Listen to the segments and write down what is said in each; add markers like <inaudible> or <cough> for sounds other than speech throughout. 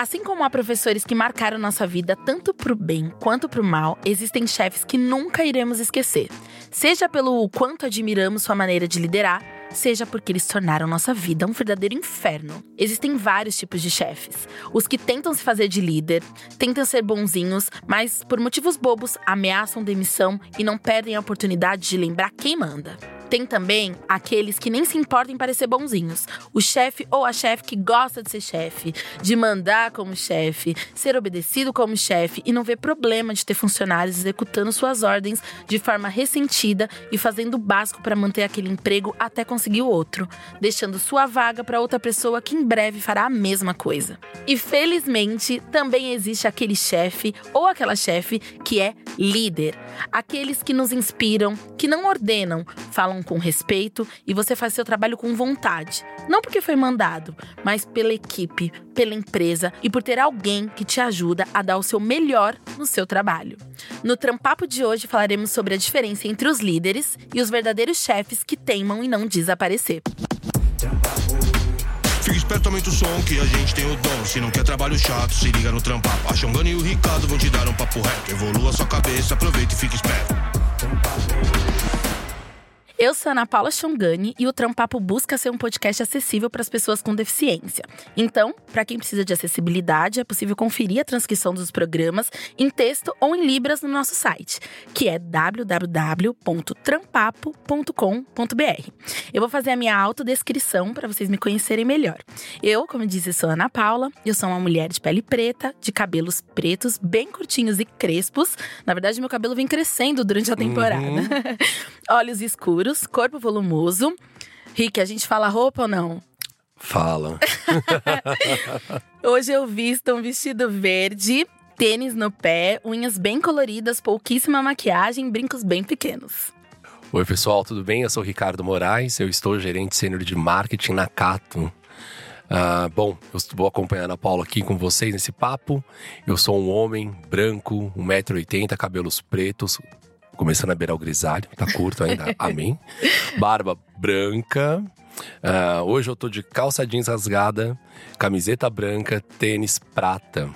Assim como há professores que marcaram nossa vida tanto pro bem quanto pro mal, existem chefes que nunca iremos esquecer. Seja pelo quanto admiramos sua maneira de liderar, seja porque eles tornaram nossa vida um verdadeiro inferno. Existem vários tipos de chefes. Os que tentam se fazer de líder, tentam ser bonzinhos, mas por motivos bobos ameaçam demissão e não perdem a oportunidade de lembrar quem manda. Tem também aqueles que nem se importam em parecer bonzinhos. O chefe ou a chefe que gosta de ser chefe, de mandar como chefe, ser obedecido como chefe e não vê problema de ter funcionários executando suas ordens de forma ressentida e fazendo o básico para manter aquele emprego até conseguir o outro, deixando sua vaga para outra pessoa que em breve fará a mesma coisa. E felizmente também existe aquele chefe ou aquela chefe que é líder, aqueles que nos inspiram, que não ordenam, falam falam com respeito e você faz seu trabalho com vontade. Não porque foi mandado, mas pela equipe, pela empresa e por ter alguém que te ajuda a dar o seu melhor no seu trabalho. No Trampapo de hoje falaremos sobre a diferença entre os líderes e os verdadeiros chefes que teimam em não desaparecer. Fica esperto, aumenta o som que a gente tem o dom. Se não quer trabalho chato, se liga no Trampapo. A Xongana e o Ricardo vão te dar um papo reto. Evolua sua cabeça, aproveita e fica esperto. Eu sou Ana Paula Chongani e o Trampapo busca ser um podcast acessível para as pessoas com deficiência. Então, para quem precisa de acessibilidade, é possível conferir a transcrição dos programas em texto ou em libras no nosso site, que é www.trampapo.com.br. Eu vou fazer a minha autodescrição para vocês me conhecerem melhor. Eu, como disse, sou Ana Paula, eu sou uma mulher de pele preta, de cabelos pretos, bem curtinhos e crespos. Na verdade, meu cabelo vem crescendo durante a temporada. Uhum. <laughs> Olhos escuros corpo volumoso. Rick, a gente fala roupa ou não? Fala. <laughs> Hoje eu visto um vestido verde, tênis no pé, unhas bem coloridas, pouquíssima maquiagem, brincos bem pequenos. Oi, pessoal, tudo bem? Eu sou Ricardo Moraes, eu estou gerente sênior de marketing na Cato. Uh, bom, eu vou acompanhando a Paula aqui com vocês nesse papo. Eu sou um homem branco, 1,80m, cabelos pretos, começando a beirar o grisalho, tá curto ainda, <laughs> amém. Barba branca. Uh, hoje eu tô de calça jeans rasgada, camiseta branca, tênis prata.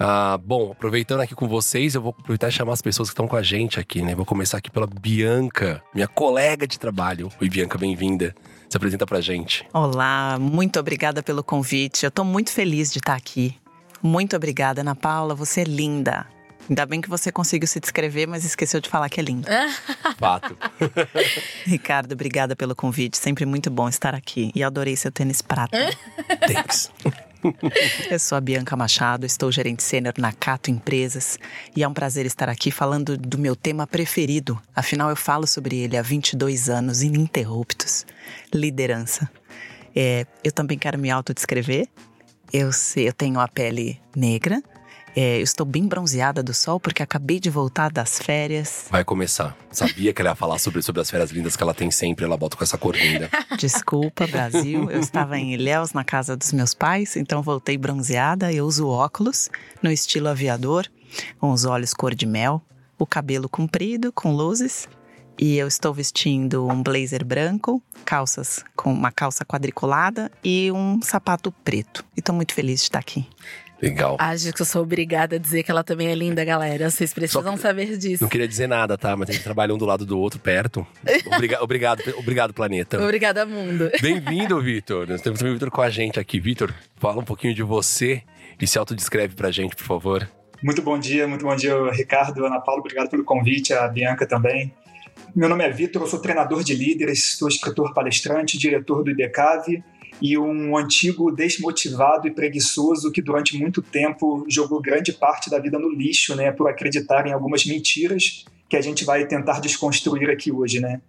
Uh, bom, aproveitando aqui com vocês, eu vou aproveitar e chamar as pessoas que estão com a gente aqui, né? Vou começar aqui pela Bianca, minha colega de trabalho. Oi, Bianca, bem-vinda. Se apresenta pra gente. Olá, muito obrigada pelo convite. Eu tô muito feliz de estar aqui. Muito obrigada, Ana Paula, você é linda. Ainda bem que você conseguiu se descrever, mas esqueceu de falar que é lindo. <laughs> Fato. <laughs> Ricardo, obrigada pelo convite. Sempre muito bom estar aqui. E adorei seu tênis prata. Thanks. Eu sou a Bianca Machado, estou gerente sênior na Cato Empresas e é um prazer estar aqui falando do meu tema preferido. Afinal, eu falo sobre ele há 22 anos ininterruptos: liderança. É, eu também quero me autodescrever. Eu, sei, eu tenho a pele negra, é, eu estou bem bronzeada do sol porque acabei de voltar das férias. Vai começar. Sabia que ela ia falar sobre, sobre as férias lindas que ela tem sempre. Ela bota com essa cor linda. Desculpa, Brasil. Eu estava em Ilhéus, na casa dos meus pais, então voltei bronzeada. Eu uso óculos no estilo aviador, com os olhos cor de mel, o cabelo comprido, com luzes. E eu estou vestindo um blazer branco, calças com uma calça quadriculada e um sapato preto. E estou muito feliz de estar aqui. Legal. Acho que eu sou obrigada a dizer que ela também é linda, galera. Vocês precisam Só, saber disso. Não queria dizer nada, tá? Mas a gente trabalha um do lado do outro, perto. Obriga <laughs> obrigado, obrigado, planeta. Obrigada, mundo. Bem-vindo, Vitor. Nós temos também o Vitor com a gente aqui. Vitor, fala um pouquinho de você e se autodescreve pra gente, por favor. Muito bom dia, muito bom dia, Ricardo, Ana Paula. Obrigado pelo convite, a Bianca também. Meu nome é Vitor, eu sou treinador de líderes, sou escritor palestrante, diretor do IBCAV e um antigo desmotivado e preguiçoso que durante muito tempo jogou grande parte da vida no lixo, né, por acreditar em algumas mentiras que a gente vai tentar desconstruir aqui hoje, né.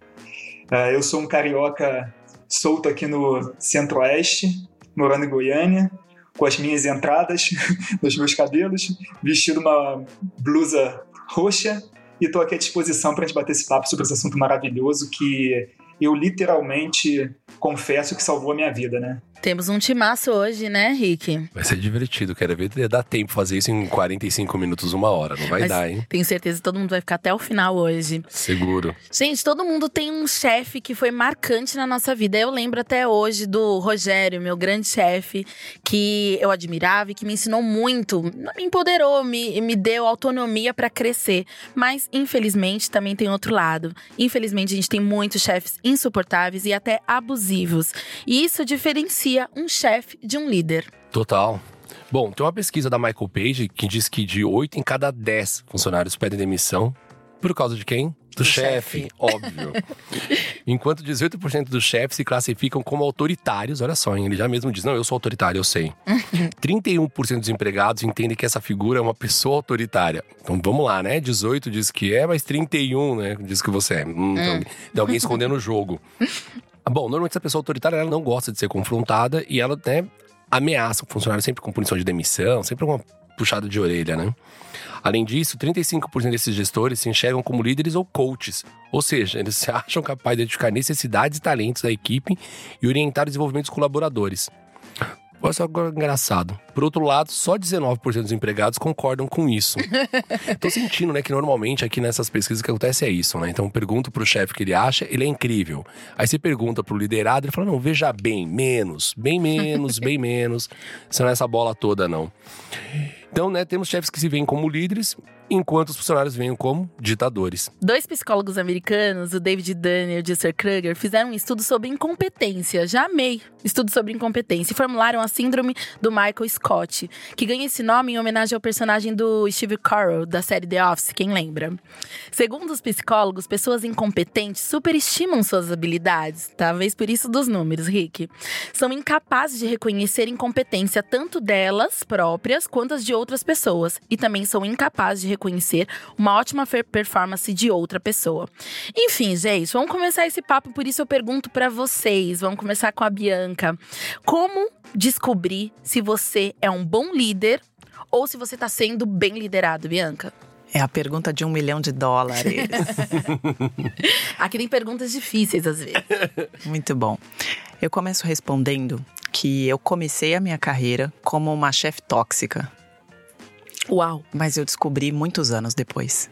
Uh, eu sou um carioca solto aqui no Centro-Oeste, morando em Goiânia, com as minhas entradas <laughs> nos meus cabelos, vestido uma blusa roxa e estou aqui à disposição para a gente bater esse papo sobre esse assunto maravilhoso que eu literalmente confesso que salvou a minha vida, né? Temos um timaço hoje, né, Rick? Vai ser divertido, quero ver dar tempo fazer isso em 45 minutos, uma hora. Não vai Mas dar, hein? Tenho certeza que todo mundo vai ficar até o final hoje. Seguro. Gente, todo mundo tem um chefe que foi marcante na nossa vida. Eu lembro até hoje do Rogério, meu grande chefe, que eu admirava e que me ensinou muito, me empoderou, me, me deu autonomia para crescer. Mas, infelizmente, também tem outro lado. Infelizmente, a gente tem muitos chefes insuportáveis e até abusivos. E isso diferencia um chefe de um líder. Total. Bom, tem uma pesquisa da Michael Page que diz que de 8 em cada 10 funcionários pedem demissão. Por causa de quem? Do, Do chefe, chefe. óbvio. <laughs> Enquanto 18% dos chefes se classificam como autoritários, olha só, hein, ele já mesmo diz: não, eu sou autoritário, eu sei. <laughs> 31% dos empregados entendem que essa figura é uma pessoa autoritária. Então vamos lá, né? 18 diz que é, mas 31, né? Diz que você é. Hum, alguém- tem alguém escondendo o jogo. <laughs> Ah, Bom, normalmente essa pessoa autoritária ela não gosta de ser confrontada e ela né, ameaça o funcionário sempre com punição de demissão, sempre uma puxada de orelha, né? Além disso, 35% desses gestores se enxergam como líderes ou coaches, ou seja, eles se acham capazes de identificar necessidades e talentos da equipe e orientar o desenvolvimento dos colaboradores. Olha só que engraçado. Por outro lado, só 19% dos empregados concordam com isso. <laughs> Tô sentindo, né, que normalmente aqui nessas pesquisas o que acontece é isso, né? Então pergunto pro chefe o que ele acha, ele é incrível. Aí você pergunta pro liderado, ele fala: "Não, veja bem, menos, bem menos, bem menos". Isso não é essa bola toda não. Então, né, temos chefes que se veem como líderes, enquanto os funcionários veem como ditadores. Dois psicólogos americanos, o David Dunn e o Jusser Kruger, fizeram um estudo sobre incompetência. Já amei estudo sobre incompetência. E formularam a síndrome do Michael Scott, que ganha esse nome em homenagem ao personagem do Steve Carell, da série The Office, quem lembra? Segundo os psicólogos, pessoas incompetentes superestimam suas habilidades. Talvez por isso dos números, Rick. São incapazes de reconhecer incompetência tanto delas próprias quanto as de outras pessoas. E também são incapazes de reconhecer uma ótima performance de outra pessoa. Enfim, gente, vamos começar esse papo, por isso eu pergunto pra vocês. Vamos começar com a Bianca. Como descobrir se você é um bom líder ou se você tá sendo bem liderado, Bianca? É a pergunta de um milhão de dólares. <laughs> Aqui tem perguntas difíceis às vezes. <laughs> Muito bom. Eu começo respondendo que eu comecei a minha carreira como uma chefe tóxica, Uau. mas eu descobri muitos anos depois.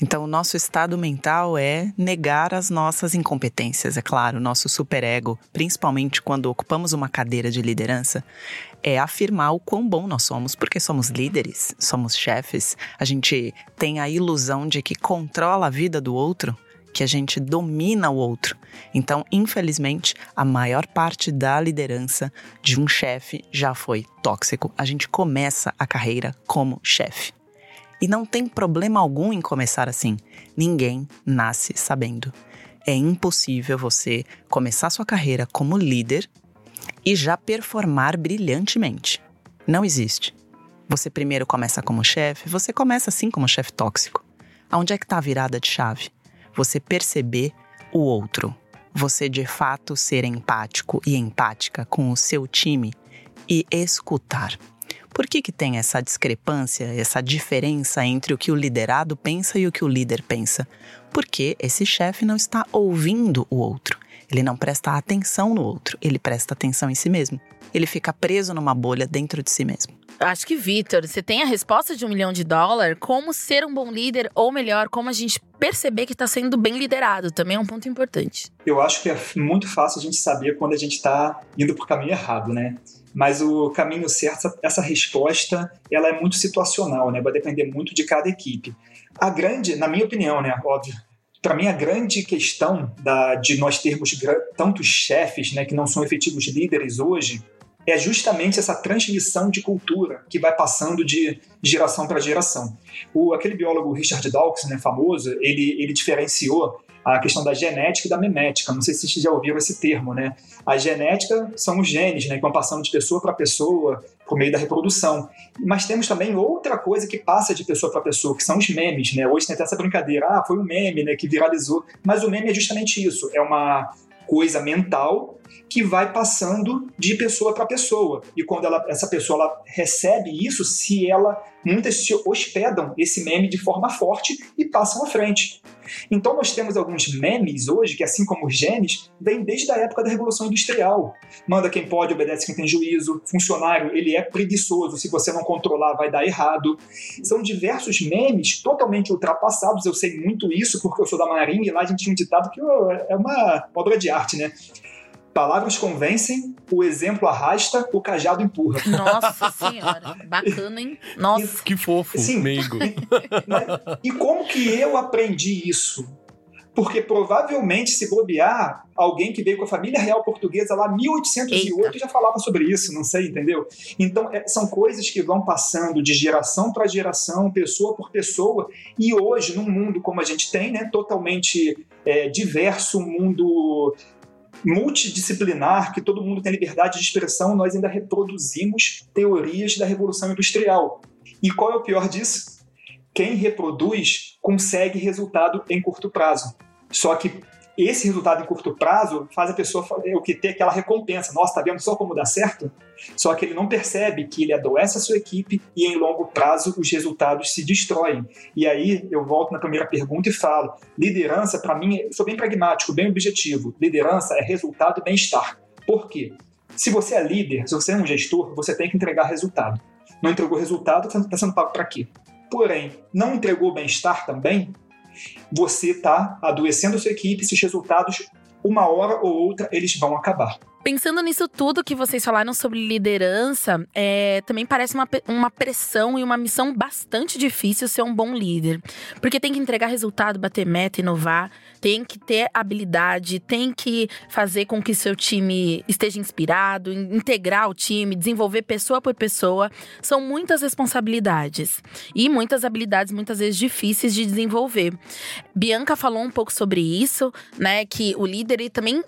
Então, o nosso estado mental é negar as nossas incompetências, é claro, o nosso superego, principalmente quando ocupamos uma cadeira de liderança, é afirmar o quão bom nós somos, porque somos líderes, somos chefes, a gente tem a ilusão de que controla a vida do outro, que a gente domina o outro. Então, infelizmente, a maior parte da liderança de um chefe já foi tóxico. A gente começa a carreira como chefe. E não tem problema algum em começar assim. Ninguém nasce sabendo. É impossível você começar sua carreira como líder e já performar brilhantemente. Não existe. Você primeiro começa como chefe, você começa assim como chefe tóxico. Aonde é que está a virada de chave? Você perceber o outro. Você de fato ser empático e empática com o seu time e escutar. Por que, que tem essa discrepância, essa diferença entre o que o liderado pensa e o que o líder pensa? Porque esse chefe não está ouvindo o outro. Ele não presta atenção no outro, ele presta atenção em si mesmo. Ele fica preso numa bolha dentro de si mesmo. Acho que, Vitor, você tem a resposta de um milhão de dólares? Como ser um bom líder, ou melhor, como a gente perceber que está sendo bem liderado? Também é um ponto importante. Eu acho que é muito fácil a gente saber quando a gente está indo por caminho errado, né? Mas o caminho certo, essa- essa resposta, ela é muito situacional, né? Vai depender muito de cada equipe. A grande, na minha opinião, né? Óbvio. Para mim, a grande questão da, de nós termos tantos chefes, né, que não são efetivos líderes hoje, é justamente essa transmissão de cultura que vai passando de geração para geração. O, aquele biólogo Richard Dawkins, né, famoso, ele, ele diferenciou a questão da genética e da memética. Não sei se vocês já ouviram esse termo, né? A genética são os genes, né, que vão passando de pessoa para pessoa por meio da reprodução. Mas temos também outra coisa que passa de pessoa para pessoa, que são os memes, né? Hoje tem até essa brincadeira, ah, foi um meme, né, que viralizou. Mas o meme é justamente isso, é uma coisa mental que vai passando de pessoa para pessoa. E quando ela, essa pessoa ela recebe isso, se ela muitas se hospedam esse meme de forma forte e passam à frente. Então nós temos alguns memes hoje que, assim como os genes, vêm desde a época da Revolução Industrial. Manda quem pode, obedece quem tem juízo. Funcionário, ele é preguiçoso. Se você não controlar, vai dar errado. São diversos memes totalmente ultrapassados. Eu sei muito isso porque eu sou da Marinha e lá a gente tinha um ditado que é uma obra de arte, né? Palavras convencem, o exemplo arrasta, o cajado empurra. Nossa senhora, bacana, hein? Nossa. E, que fofo, Sim, meigo. <laughs> Né? E como que eu aprendi isso? Porque provavelmente, se bobear, alguém que veio com a família real portuguesa lá 1808 Eita. já falava sobre isso, não sei, entendeu? Então, é, são coisas que vão passando de geração para geração, pessoa por pessoa, e hoje, num mundo como a gente tem, né, totalmente é, diverso, um mundo multidisciplinar, que todo mundo tem liberdade de expressão, nós ainda reproduzimos teorias da Revolução Industrial. E qual é o pior disso? Quem reproduz consegue resultado em curto prazo. Só que esse resultado em curto prazo faz a pessoa o que ter aquela recompensa. Nossa, tá vendo só como dá certo? Só que ele não percebe que ele adoece a sua equipe e em longo prazo os resultados se destroem. E aí eu volto na primeira pergunta e falo: liderança, para mim, eu sou bem pragmático, bem objetivo. Liderança é resultado e bem-estar. Por quê? Se você é líder, se você é um gestor, você tem que entregar resultado. Não entregou resultado, está sendo pago para quê? Porém, não entregou bem-estar também, você está adoecendo a sua equipe, esses resultados, uma hora ou outra, eles vão acabar. Pensando nisso tudo que vocês falaram sobre liderança, é, também parece uma, uma pressão e uma missão bastante difícil ser um bom líder. Porque tem que entregar resultado, bater meta, inovar, tem que ter habilidade, tem que fazer com que seu time esteja inspirado, integrar o time, desenvolver pessoa por pessoa. São muitas responsabilidades e muitas habilidades, muitas vezes difíceis de desenvolver. Bianca falou um pouco sobre isso, né? Que o líder ele também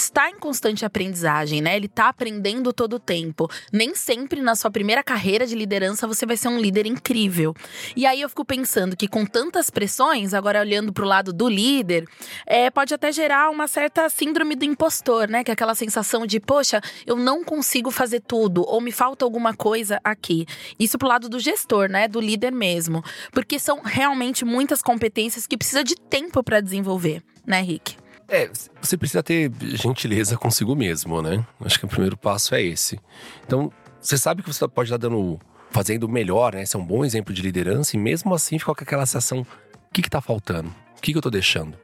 está em constante aprendizagem, né? Ele está aprendendo todo o tempo. Nem sempre na sua primeira carreira de liderança você vai ser um líder incrível. E aí eu fico pensando que com tantas pressões, agora olhando para o lado do líder, é, pode até gerar uma certa síndrome do impostor, né? Que é aquela sensação de, poxa, eu não consigo fazer tudo, ou me falta alguma coisa aqui. Isso pro lado do gestor, né? Do líder mesmo. Porque são realmente muitas competências que precisa de tempo para desenvolver, né, Rick? É, você precisa ter gentileza consigo mesmo, né? Acho que o primeiro passo é esse. Então, você sabe que você pode estar dando, fazendo melhor, né? Ser é um bom exemplo de liderança e mesmo assim fica com aquela sensação: o que está faltando? O que, que eu estou deixando?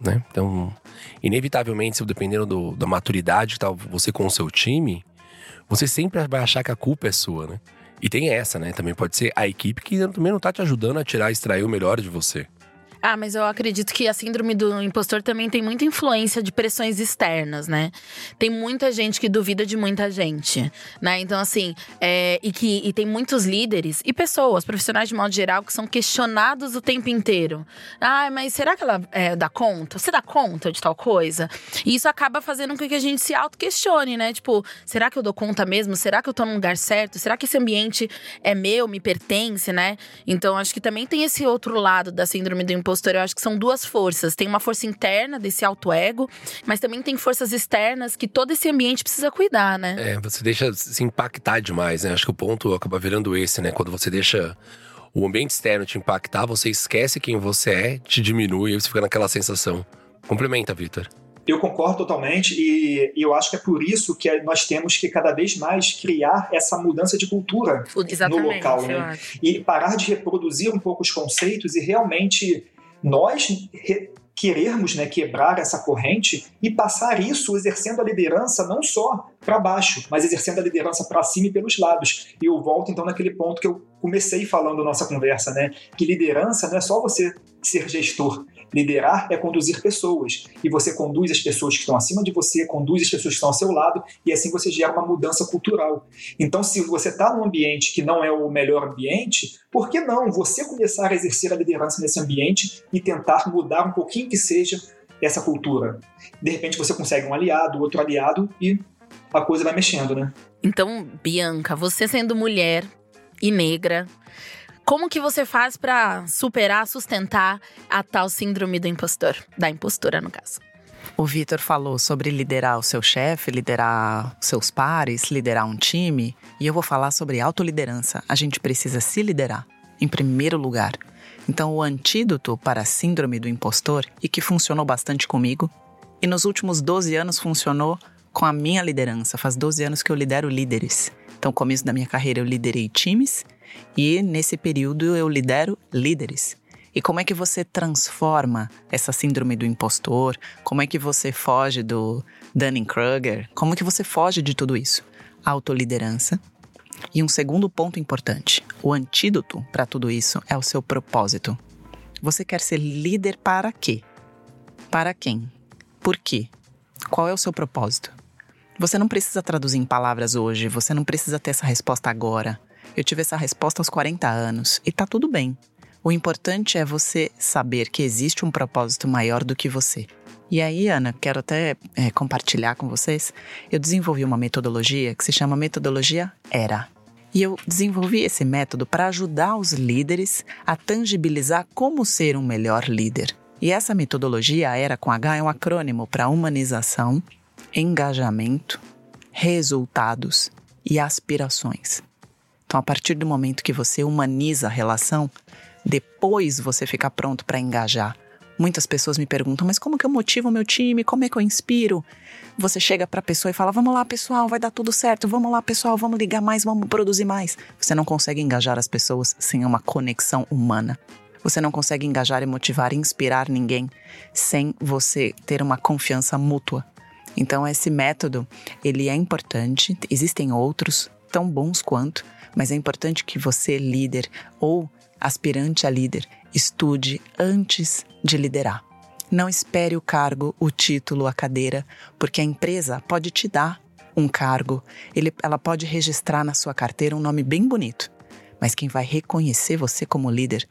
Né? Então, inevitavelmente, dependendo do, da maturidade que tá você com o seu time, você sempre vai achar que a culpa é sua, né? E tem essa, né? Também pode ser a equipe que também não está te ajudando a tirar, extrair o melhor de você. Ah, mas eu acredito que a síndrome do impostor também tem muita influência de pressões externas, né? Tem muita gente que duvida de muita gente, né? Então, assim, é, e que e tem muitos líderes e pessoas, profissionais de modo geral, que são questionados o tempo inteiro. Ah, mas será que ela é, dá conta? Você dá conta de tal coisa? E isso acaba fazendo com que a gente se auto-questione, né? Tipo, será que eu dou conta mesmo? Será que eu tô no lugar certo? Será que esse ambiente é meu, me pertence, né? Então, acho que também tem esse outro lado da síndrome do impostor impostor, eu acho que são duas forças. Tem uma força interna desse auto-ego, mas também tem forças externas que todo esse ambiente precisa cuidar, né? É, você deixa se impactar demais, né? Acho que o ponto acaba virando esse, né? Quando você deixa o ambiente externo te impactar, você esquece quem você é, te diminui e você fica naquela sensação. Complementa, Vitor. Eu concordo totalmente e, eu acho que é por isso que nós temos que cada vez mais criar essa mudança de cultura Exatamente, no local, né? E parar de reproduzir um pouco os conceitos e realmente nós querermos né, quebrar essa corrente e passar isso exercendo a liderança não só para baixo, mas exercendo a liderança para cima e pelos lados. E eu volto então naquele ponto que eu comecei falando nossa conversa, né? Que liderança não é só você ser gestor, Liderar é conduzir pessoas. E você conduz as pessoas que estão acima de você, conduz as pessoas que estão ao seu lado, e assim você gera uma mudança cultural. Então, se você está num ambiente que não é o melhor ambiente, por que não você começar a exercer a liderança nesse ambiente e tentar mudar um pouquinho que seja essa cultura? De repente você consegue um aliado, outro aliado e a coisa vai mexendo, né? Então, Bianca, você sendo mulher e negra, como que você faz para superar, sustentar a tal síndrome do impostor? Da impostora, no caso. O Vitor falou sobre liderar o seu chefe, liderar seus pares, liderar um time, e eu vou falar sobre autoliderança. A gente precisa se liderar, em primeiro lugar. Então, o antídoto para a síndrome do impostor, e que funcionou bastante comigo, e nos últimos 12 anos funcionou com a minha liderança. Faz 12 anos que eu lidero líderes. Então, no começo da minha carreira, eu liderei times, e nesse período eu lidero líderes. E como é que você transforma essa síndrome do impostor? Como é que você foge do Dunning-Kruger? Como é que você foge de tudo isso? Autoliderança. E um segundo ponto importante: o antídoto para tudo isso é o seu propósito. Você quer ser líder para quê? Para quem? Por quê? Qual é o seu propósito? Você não precisa traduzir em palavras hoje, você não precisa ter essa resposta agora. Eu tive essa resposta aos 40 anos e tá tudo bem. O importante é você saber que existe um propósito maior do que você. E aí, Ana, quero até é, compartilhar com vocês. Eu desenvolvi uma metodologia que se chama Metodologia ERA. E eu desenvolvi esse método para ajudar os líderes a tangibilizar como ser um melhor líder. E essa metodologia, ERA com H, é um acrônimo para humanização, engajamento, resultados e aspirações. Então, a partir do momento que você humaniza a relação, depois você fica pronto para engajar. Muitas pessoas me perguntam, mas como que eu motivo o meu time? Como é que eu inspiro? Você chega para a pessoa e fala: Vamos lá, pessoal, vai dar tudo certo. Vamos lá, pessoal, vamos ligar mais, vamos produzir mais. Você não consegue engajar as pessoas sem uma conexão humana. Você não consegue engajar e motivar e inspirar ninguém sem você ter uma confiança mútua. Então esse método, ele é importante, existem outros tão bons quanto, mas é importante que você, líder ou aspirante a líder, estude antes de liderar. Não espere o cargo, o título, a cadeira, porque a empresa pode te dar um cargo, ele, ela pode registrar na sua carteira um nome bem bonito, mas quem vai reconhecer você como líder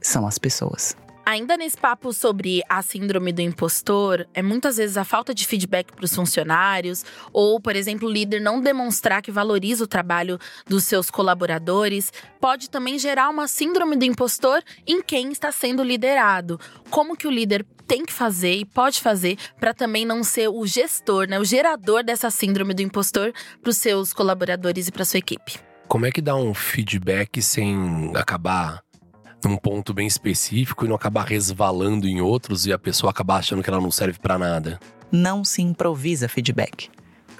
são as pessoas. Ainda nesse papo sobre a síndrome do impostor, é muitas vezes a falta de feedback para os funcionários, ou, por exemplo, o líder não demonstrar que valoriza o trabalho dos seus colaboradores, pode também gerar uma síndrome do impostor em quem está sendo liderado. Como que o líder tem que fazer e pode fazer para também não ser o gestor, né, o gerador dessa síndrome do impostor para os seus colaboradores e para sua equipe? Como é que dá um feedback sem acabar num ponto bem específico e não acabar resvalando em outros e a pessoa acabar achando que ela não serve para nada. Não se improvisa feedback.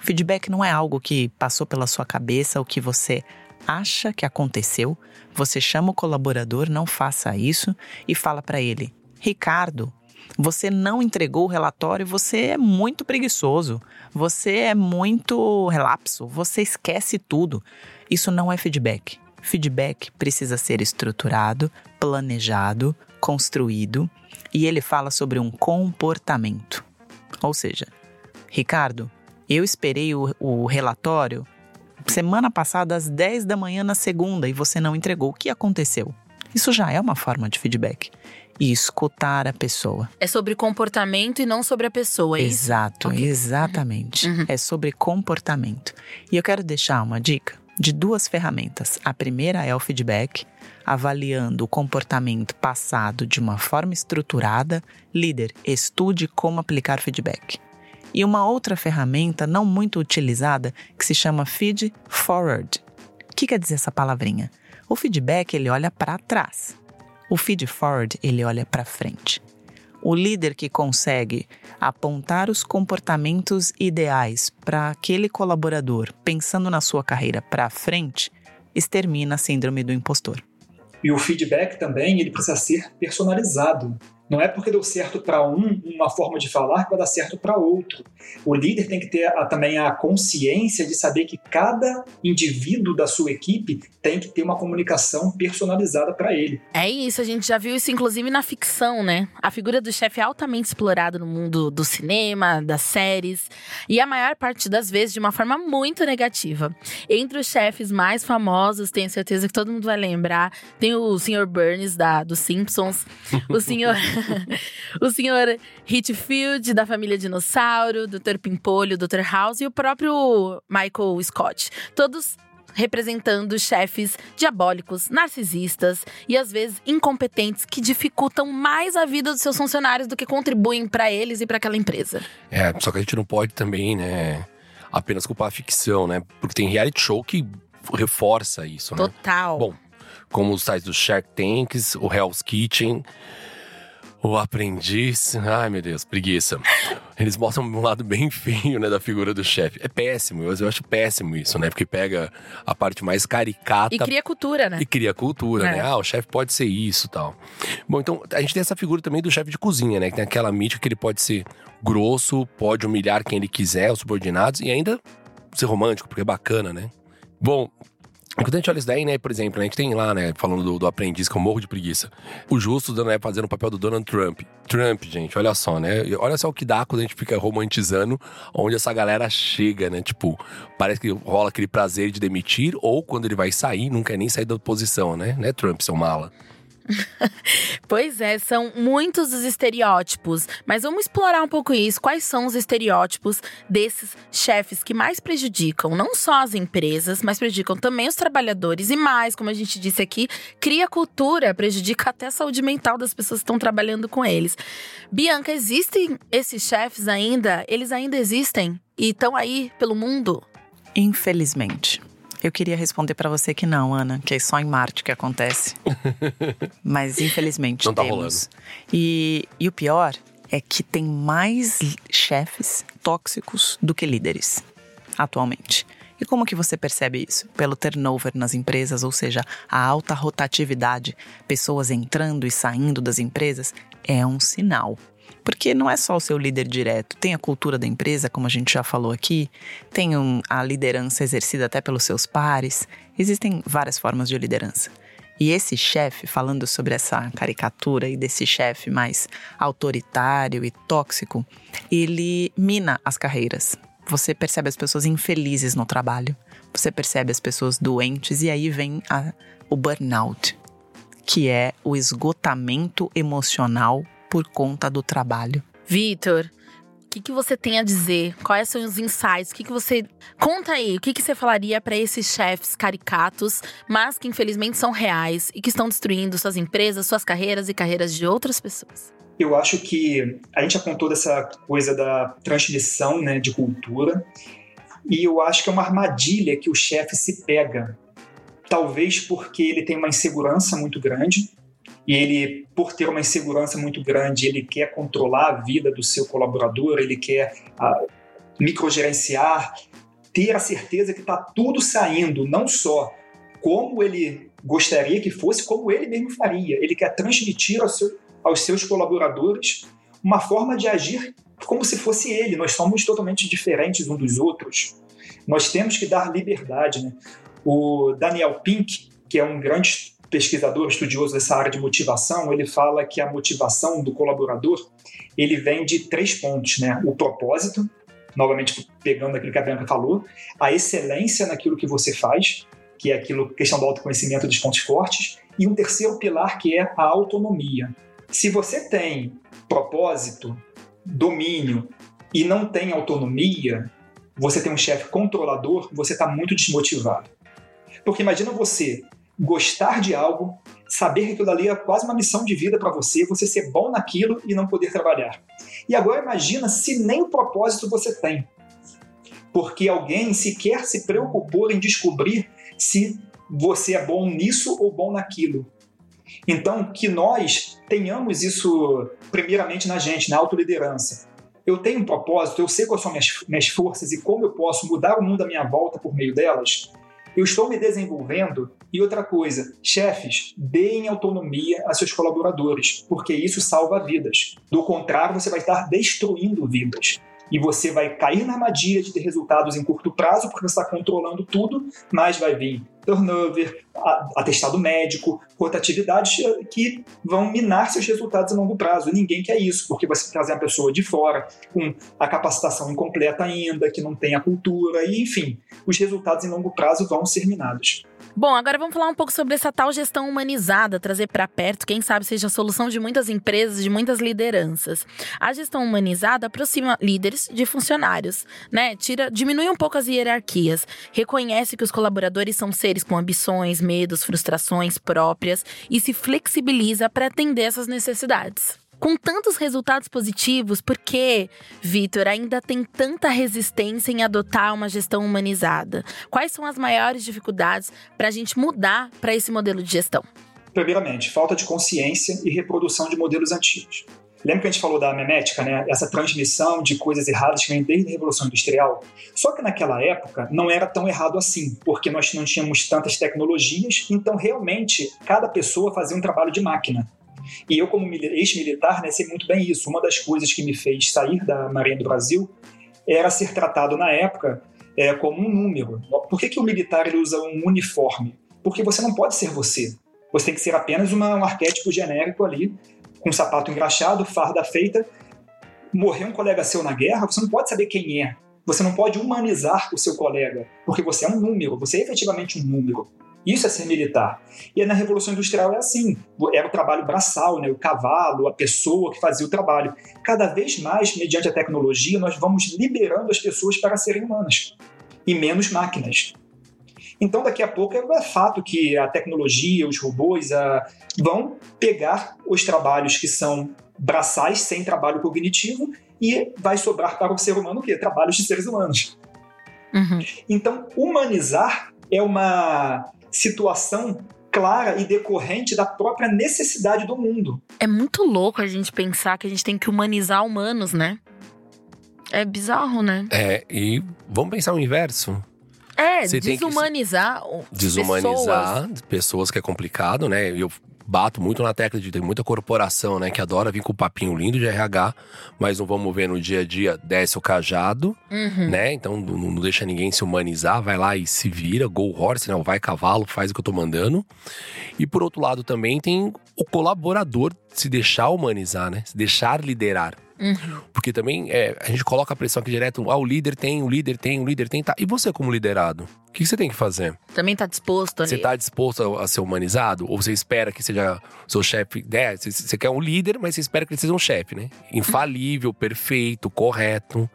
Feedback não é algo que passou pela sua cabeça, o que você acha que aconteceu. Você chama o colaborador, não faça isso e fala para ele: Ricardo, você não entregou o relatório, você é muito preguiçoso, você é muito relapso, você esquece tudo. Isso não é feedback. Feedback precisa ser estruturado, planejado, construído e ele fala sobre um comportamento. Ou seja, Ricardo, eu esperei o, o relatório semana passada às 10 da manhã na segunda e você não entregou. O que aconteceu? Isso já é uma forma de feedback. E escutar a pessoa. É sobre comportamento e não sobre a pessoa, é Exato, okay. exatamente. Uhum. É sobre comportamento. E eu quero deixar uma dica de duas ferramentas. A primeira é o feedback, avaliando o comportamento passado de uma forma estruturada. Líder, estude como aplicar feedback. E uma outra ferramenta não muito utilizada que se chama Feed Forward. O que quer dizer essa palavrinha? O feedback ele olha para trás. O feed forward ele olha para frente. O líder que consegue apontar os comportamentos ideais para aquele colaborador, pensando na sua carreira para frente, extermina a síndrome do impostor. E o feedback também ele precisa ser personalizado. Não é porque deu certo para um uma forma de falar que vai dar certo para outro. O líder tem que ter a, também a consciência de saber que cada indivíduo da sua equipe tem que ter uma comunicação personalizada para ele. É isso, a gente já viu isso inclusive na ficção, né? A figura do chefe é altamente explorada no mundo do cinema, das séries, e a maior parte das vezes de uma forma muito negativa. Entre os chefes mais famosos, tenho certeza que todo mundo vai lembrar, tem o Sr. Burns da dos Simpsons, o senhor <laughs> <laughs> o senhor Hitfield, da família Dinossauro, Dr. Pimpolho, Dr. House e o próprio Michael Scott. Todos representando chefes diabólicos, narcisistas e às vezes incompetentes que dificultam mais a vida dos seus funcionários do que contribuem para eles e para aquela empresa. É, só que a gente não pode também, né, apenas culpar a ficção, né? Porque tem reality show que reforça isso, né? Total. Bom, como os sites do Shark Tanks, o Hell's Kitchen, o aprendiz. Ai, meu Deus, preguiça. Eles mostram um lado bem feio, né, da figura do chefe. É péssimo, eu acho péssimo isso, né? Porque pega a parte mais caricata. E cria cultura, né? E cria cultura, É. né? Ah, o chefe pode ser isso tal. Bom, então a gente tem essa figura também do chefe de cozinha, né? Que tem aquela mítica que ele pode ser grosso, pode humilhar quem ele quiser, os subordinados, e ainda ser romântico, porque é bacana, né? Bom, quando a gente olha isso daí, né, por exemplo, a gente tem lá, né, falando do, do aprendiz, que eu morro de preguiça. O Justo, né, fazendo o papel do Donald Trump. Trump, gente, olha só, né? Olha só o que dá quando a gente fica romantizando onde essa galera chega, né? Tipo, parece que rola aquele prazer de demitir, ou quando ele vai sair, não quer nem sair da posição, né? Né, Trump, seu mala? <laughs> Pois é, são muitos os estereótipos, mas vamos explorar um pouco isso. Quais são os estereótipos desses chefes que mais prejudicam não só as empresas, mas prejudicam também os trabalhadores e mais, como a gente disse aqui, cria cultura, prejudica até a saúde mental das pessoas que estão trabalhando com eles. Bianca, existem esses chefes ainda? Eles ainda existem e estão aí pelo mundo? Infelizmente. Eu queria responder pra você que não, Ana, que é só em Marte que acontece. <laughs> Mas infelizmente Não tá temos. E, e o pior é que tem mais chefes tóxicos do que líderes atualmente. E como que você percebe isso? Pelo turnover nas empresas, ou seja, a alta rotatividade, pessoas entrando e saindo das empresas, é um sinal. Porque não é só o seu líder direto, tem a cultura da empresa, como a gente já falou aqui, tem um- a liderança exercida até pelos seus pares, existem várias formas de liderança. E esse chefe, falando sobre essa caricatura e desse chefe mais autoritário e tóxico, ele mina as carreiras. Você percebe as pessoas infelizes no trabalho, você percebe as pessoas doentes, e aí vem a- o burnout, que é o esgotamento emocional por conta do trabalho. Vitor, o que, que você tem a dizer? Quais são os insights? O que, que você. Conta aí, o que, que você falaria para esses chefes caricatos, mas que infelizmente são reais e que estão destruindo suas empresas, suas carreiras e carreiras de outras pessoas? Eu acho que a gente apontou dessa coisa da transmissão né, de cultura, e eu acho que é uma armadilha que o chefe se pega. Talvez porque ele tem uma insegurança muito grande, e ele, por ter uma insegurança muito grande, ele quer controlar a vida do seu colaborador, ele quer ah, microgerenciar, ter a certeza que está tudo saindo, não só como ele gostaria que fosse, como ele mesmo faria. Ele quer transmitir ao seu, aos seus colaboradores uma forma de agir como se fosse ele. Nós somos totalmente diferentes uns dos outros. Nós temos que dar liberdade. Né? O Daniel Pink, que é um grande pesquisador estudioso dessa área de motivação, ele fala que a motivação do colaborador ele vem de três pontos, né? O propósito, novamente pegando aquilo que a Bianca falou, a excelência naquilo que você faz, que é aquilo questão do autoconhecimento dos pontos fortes, e um terceiro pilar que é a autonomia. Se você tem propósito, domínio e não tem autonomia, você tem um chefe controlador, você está muito desmotivado. Porque imagina você gostar de algo, saber que aquilo ali é quase uma missão de vida para você, você ser bom naquilo e não poder trabalhar. E agora imagina se nem o propósito você tem. Porque alguém sequer se preocupou em descobrir se você é bom nisso ou bom naquilo. Então, que nós tenhamos isso primeiramente na gente, na autoliderança. Eu tenho um propósito, eu sei quais são minhas, minhas forças e como eu posso mudar o mundo à minha volta por meio delas. Eu estou me desenvolvendo. E outra coisa, chefes, deem autonomia a seus colaboradores, porque isso salva vidas. Do contrário, você vai estar destruindo vidas. E você vai cair na armadilha de ter resultados em curto prazo, porque você está controlando tudo, mas vai vir turnover, atestado médico, rotatividades que vão minar seus resultados a longo prazo. Ninguém quer isso, porque você trazer uma pessoa de fora com a capacitação incompleta ainda, que não tem a cultura, e enfim, os resultados em longo prazo vão ser minados. Bom, agora vamos falar um pouco sobre essa tal gestão humanizada, trazer para perto, quem sabe seja a solução de muitas empresas, de muitas lideranças. A gestão humanizada aproxima líderes de funcionários, né? Tira, diminui um pouco as hierarquias, reconhece que os colaboradores são seres com ambições, medos, frustrações próprias e se flexibiliza para atender essas necessidades. Com tantos resultados positivos, por que, Vitor, ainda tem tanta resistência em adotar uma gestão humanizada? Quais são as maiores dificuldades para a gente mudar para esse modelo de gestão? Primeiramente, falta de consciência e reprodução de modelos antigos. Lembra que a gente falou da memética, né? Essa transmissão de coisas erradas que vem desde a Revolução Industrial? Só que naquela época não era tão errado assim, porque nós não tínhamos tantas tecnologias, então realmente cada pessoa fazia um trabalho de máquina. E eu, como ex-militar, né, sei muito bem isso. Uma das coisas que me fez sair da Marinha do Brasil era ser tratado na época é, como um número. Por que, que o militar ele usa um uniforme? Porque você não pode ser você. Você tem que ser apenas uma, um arquétipo genérico ali, com sapato engraxado, farda feita. Morrer um colega seu na guerra, você não pode saber quem é. Você não pode humanizar o seu colega, porque você é um número, você é efetivamente um número. Isso é ser militar. E na Revolução Industrial é assim: era o trabalho braçal, né? o cavalo, a pessoa que fazia o trabalho. Cada vez mais, mediante a tecnologia, nós vamos liberando as pessoas para serem humanas e menos máquinas. Então, daqui a pouco é fato que a tecnologia, os robôs a, vão pegar os trabalhos que são braçais, sem trabalho cognitivo, e vai sobrar para o ser humano o quê? Trabalhos de seres humanos. Uhum. Então, humanizar é uma situação clara e decorrente da própria necessidade do mundo. É muito louco a gente pensar que a gente tem que humanizar humanos, né? É bizarro, né? É, e vamos pensar o inverso. É, Você desumanizar. Desumanizar pessoas. pessoas que é complicado, né? Eu bato muito na tecla de ter muita corporação, né, que adora vir com o papinho lindo de RH, mas não vamos ver no dia a dia, desce o cajado, uhum. né? Então não, não, deixa ninguém se humanizar, vai lá e se vira, go horse, não, vai cavalo, faz o que eu tô mandando. E por outro lado também tem o colaborador se deixar humanizar, né? Se deixar liderar. Uhum. Porque também é, a gente coloca a pressão aqui direto, ah, o líder tem, o líder tem, o líder tem, tá. E você como liderado? O que você tem que fazer? Também tá disposto ali. Você tá disposto a, a ser humanizado? Ou você espera que seja seu chefe? É, você, você quer um líder, mas você espera que ele seja um chefe, né? Infalível, perfeito, correto.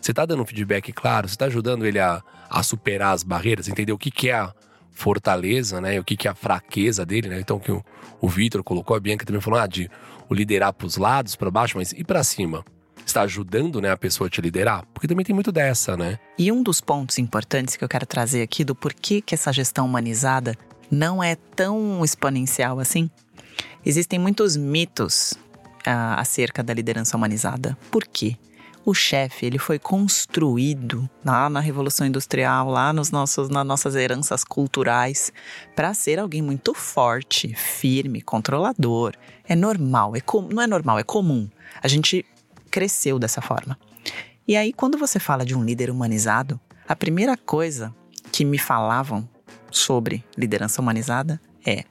Você tá dando um feedback claro? Você tá ajudando ele a, a superar as barreiras, entender o que, que é a fortaleza, né? O que, que é a fraqueza dele, né? Então, que o, o Vitor colocou, a Bianca também falou, ah, de o liderar para os lados, para baixo, mas e para cima? Está ajudando né, a pessoa a te liderar? Porque também tem muito dessa, né? E um dos pontos importantes que eu quero trazer aqui do porquê que essa gestão humanizada não é tão exponencial assim. Existem muitos mitos uh, acerca da liderança humanizada. Por quê? O chefe, ele foi construído lá na Revolução Industrial, lá nos nossos, nas nossas heranças culturais, para ser alguém muito forte, firme, controlador. É normal, é com, não é normal, é comum. A gente cresceu dessa forma. E aí, quando você fala de um líder humanizado, a primeira coisa que me falavam sobre liderança humanizada é: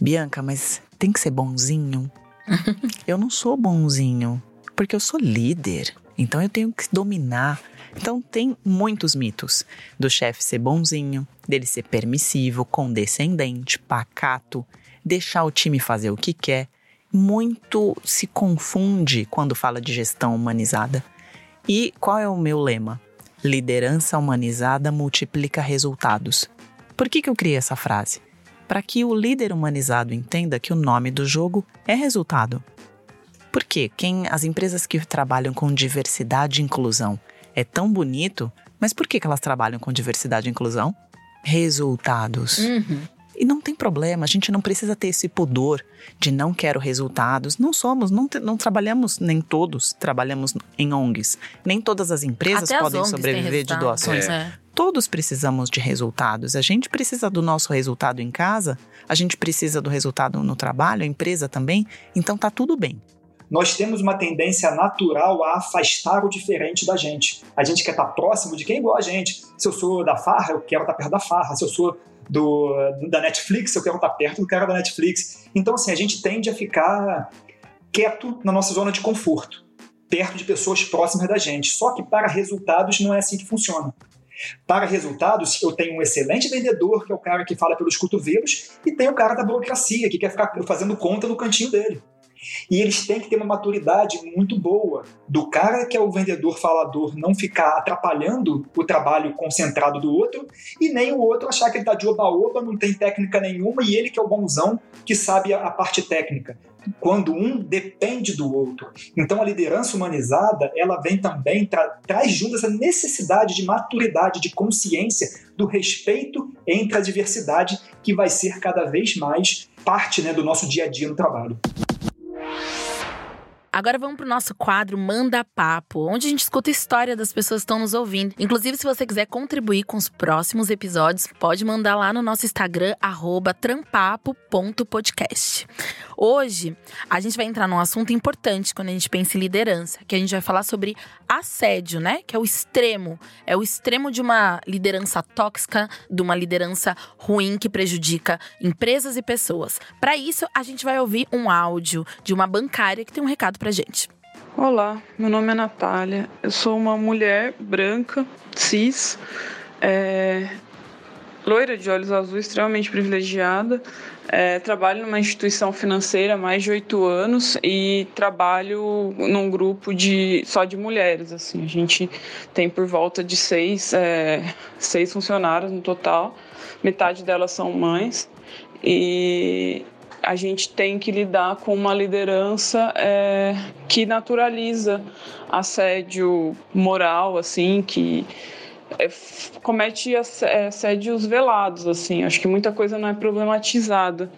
Bianca, mas tem que ser bonzinho. <laughs> eu não sou bonzinho, porque eu sou líder. Então eu tenho que dominar. Então tem muitos mitos do chefe ser bonzinho, dele ser permissivo, condescendente, pacato, deixar o time fazer o que quer. Muito se confunde quando fala de gestão humanizada. E qual é o meu lema? Liderança humanizada multiplica resultados. Por que, que eu criei essa frase? Para que o líder humanizado entenda que o nome do jogo é resultado. Por quê? Quem, as empresas que trabalham com diversidade e inclusão é tão bonito, mas por que, que elas trabalham com diversidade e inclusão? Resultados. Uhum. E não tem problema, a gente não precisa ter esse pudor de não quero resultados. Não somos, não, não trabalhamos, nem todos trabalhamos em ONGs. Nem todas as empresas Até podem as sobreviver de doações. É. Todos precisamos de resultados. A gente precisa do nosso resultado em casa, a gente precisa do resultado no trabalho, a empresa também. Então tá tudo bem nós temos uma tendência natural a afastar o diferente da gente. A gente quer estar próximo de quem é igual a gente. Se eu sou da farra, eu quero estar perto da farra. Se eu sou do, da Netflix, eu quero estar perto do cara da Netflix. Então, assim, a gente tende a ficar quieto na nossa zona de conforto, perto de pessoas próximas da gente. Só que para resultados não é assim que funciona. Para resultados, eu tenho um excelente vendedor, que é o cara que fala pelos cotovelos, e tem o cara da burocracia, que quer ficar fazendo conta no cantinho dele. E eles têm que ter uma maturidade muito boa do cara que é o vendedor falador não ficar atrapalhando o trabalho concentrado do outro e nem o outro achar que ele está de oba-oba, não tem técnica nenhuma e ele que é o bonzão que sabe a parte técnica quando um depende do outro. Então a liderança humanizada, ela vem também, tra traz junto essa necessidade de maturidade, de consciência do respeito entre a diversidade que vai ser cada vez mais parte né, do nosso dia a dia no trabalho. Agora vamos pro nosso quadro Manda Papo, onde a gente escuta a história das pessoas que estão nos ouvindo. Inclusive, se você quiser contribuir com os próximos episódios, pode mandar lá no nosso Instagram, trampapo.podcast. Hoje, a gente vai entrar num assunto importante quando a gente pensa em liderança, que a gente vai falar sobre assédio, né? Que é o extremo. É o extremo de uma liderança tóxica, de uma liderança ruim que prejudica empresas e pessoas. Para isso, a gente vai ouvir um áudio de uma bancária que tem um recado pra gente. Olá, meu nome é Natália. Eu sou uma mulher branca, cis, é, loira de olhos azuis, extremamente privilegiada. É, trabalho numa instituição financeira há mais de oito anos e trabalho num grupo de só de mulheres. Assim, a gente tem por volta de seis, é, seis funcionários no total. Metade delas são mães e a gente tem que lidar com uma liderança é, que naturaliza assédio moral, assim, que é, comete é, assédios velados, assim. Acho que muita coisa não é problematizada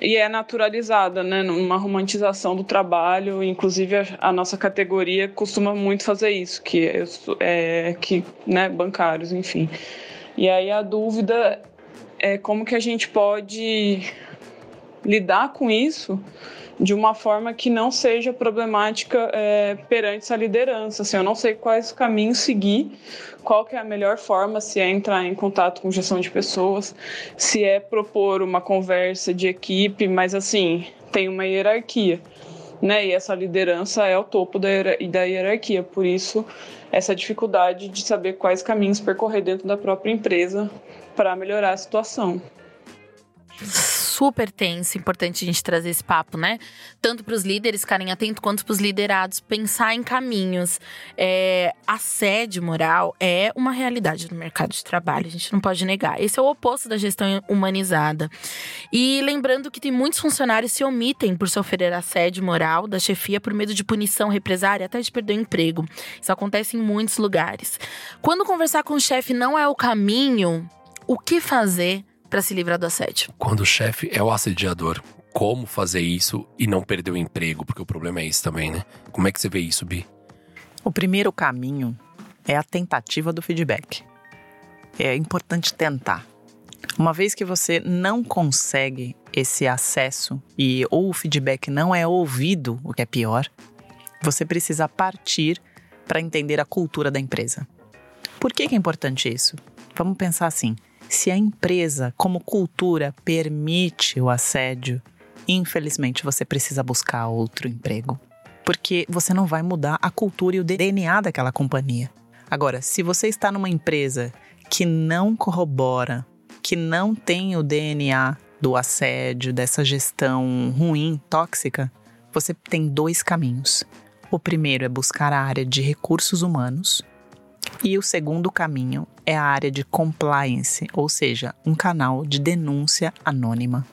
e é naturalizada, né, numa romantização do trabalho. Inclusive a, a nossa categoria costuma muito fazer isso, que é, é que, né, bancários, enfim. E aí a dúvida é como que a gente pode lidar com isso de uma forma que não seja problemática é, perante essa liderança. Assim, eu não sei quais caminhos seguir, qual que é a melhor forma, se é entrar em contato com gestão de pessoas, se é propor uma conversa de equipe, mas assim, tem uma hierarquia. Né? E essa liderança é o topo da, da hierarquia, por isso essa dificuldade de saber quais caminhos percorrer dentro da própria empresa para melhorar a situação super tenso, importante a gente trazer esse papo, né? Tanto para os líderes ficarem atentos, quanto para os liderados pensar em caminhos. É, assédio moral é uma realidade no mercado de trabalho, a gente não pode negar. Esse é o oposto da gestão humanizada. E lembrando que tem muitos funcionários que se omitem por sofrer assédio moral da chefia por medo de punição, represária, até de perder o emprego. Isso acontece em muitos lugares. Quando conversar com o chefe não é o caminho, o que fazer? Para se livrar do assédio. Quando o chefe é o assediador, como fazer isso e não perder o emprego? Porque o problema é isso também, né? Como é que você vê isso, Bi? O primeiro caminho é a tentativa do feedback. É importante tentar. Uma vez que você não consegue esse acesso e ou o feedback não é ouvido, o que é pior, você precisa partir para entender a cultura da empresa. Por que, que é importante isso? Vamos pensar assim: se a empresa, como cultura, permite o assédio, infelizmente você precisa buscar outro emprego. Porque você não vai mudar a cultura e o DNA daquela companhia. Agora, se você está numa empresa que não corrobora, que não tem o DNA do assédio, dessa gestão ruim, tóxica, você tem dois caminhos. O primeiro é buscar a área de recursos humanos, e o segundo caminho é a área de compliance, ou seja, um canal de denúncia anônima.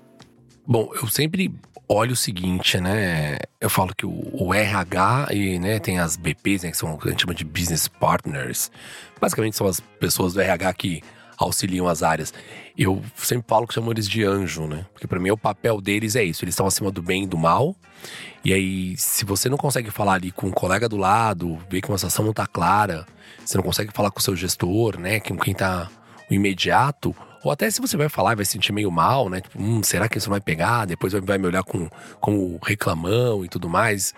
Bom, eu sempre olho o seguinte, né? Eu falo que o, o RH e né, tem as BPs, né, que são, a gente chama de business partners. Basicamente são as pessoas do RH que auxiliam as áreas. Eu sempre falo que chamo eles de anjo, né? Porque para mim o papel deles é isso, eles estão acima do bem e do mal. E aí, se você não consegue falar ali com um colega do lado, ver que uma situação não tá clara, você não consegue falar com o seu gestor, né? Com quem tá o imediato, ou até se você vai falar e vai se sentir meio mal, né? Tipo, hum, será que isso vai pegar? Depois vai me olhar com, como reclamão e tudo mais.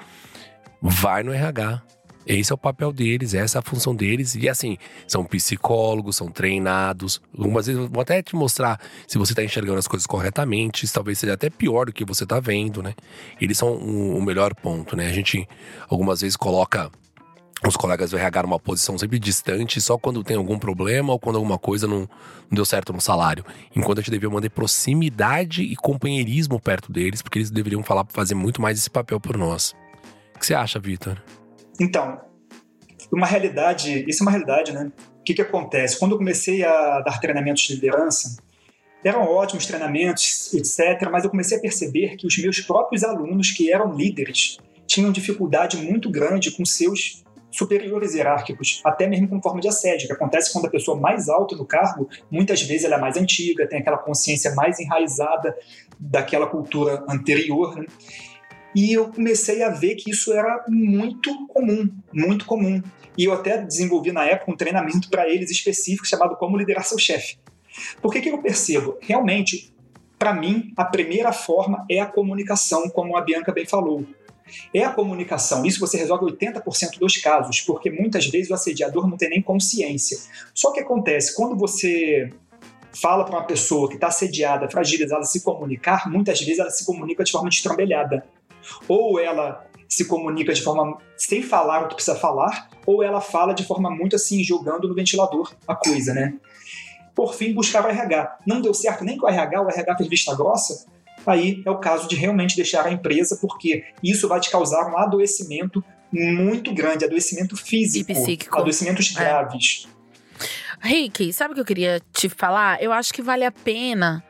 Vai no RH. Esse é o papel deles, essa é a função deles. E assim, são psicólogos, são treinados. Algumas vezes vão até te mostrar se você está enxergando as coisas corretamente. Talvez seja até pior do que você está vendo, né? Eles são o um, um melhor ponto, né? A gente algumas vezes coloca os colegas do RH numa posição sempre distante, só quando tem algum problema ou quando alguma coisa não, não deu certo no salário. Enquanto a gente deveria manter proximidade e companheirismo perto deles, porque eles deveriam falar fazer muito mais esse papel por nós. O que você acha, Vitor? Então, uma realidade, isso é uma realidade, né? O que, que acontece? Quando eu comecei a dar treinamentos de liderança, eram ótimos treinamentos, etc., mas eu comecei a perceber que os meus próprios alunos, que eram líderes, tinham dificuldade muito grande com seus superiores hierárquicos, até mesmo com forma de assédio, que acontece quando a pessoa mais alta no cargo, muitas vezes ela é mais antiga, tem aquela consciência mais enraizada daquela cultura anterior, né? E eu comecei a ver que isso era muito comum, muito comum. E eu até desenvolvi na época um treinamento para eles específico chamado Como Liderar Seu Chefe. Por que, que eu percebo? Realmente, para mim, a primeira forma é a comunicação, como a Bianca bem falou. É a comunicação. Isso você resolve 80% dos casos, porque muitas vezes o assediador não tem nem consciência. Só que acontece, quando você fala para uma pessoa que está assediada, fragilizada, se comunicar, muitas vezes ela se comunica de forma destrambelhada. Ou ela se comunica de forma sem falar o que precisa falar, ou ela fala de forma muito assim, jogando no ventilador a coisa, né? Por fim, buscar o RH. Não deu certo nem com o RH, o RH fez vista grossa, aí é o caso de realmente deixar a empresa, porque isso vai te causar um adoecimento muito grande, adoecimento físico, adoecimentos é. graves. Rick, sabe o que eu queria te falar? Eu acho que vale a pena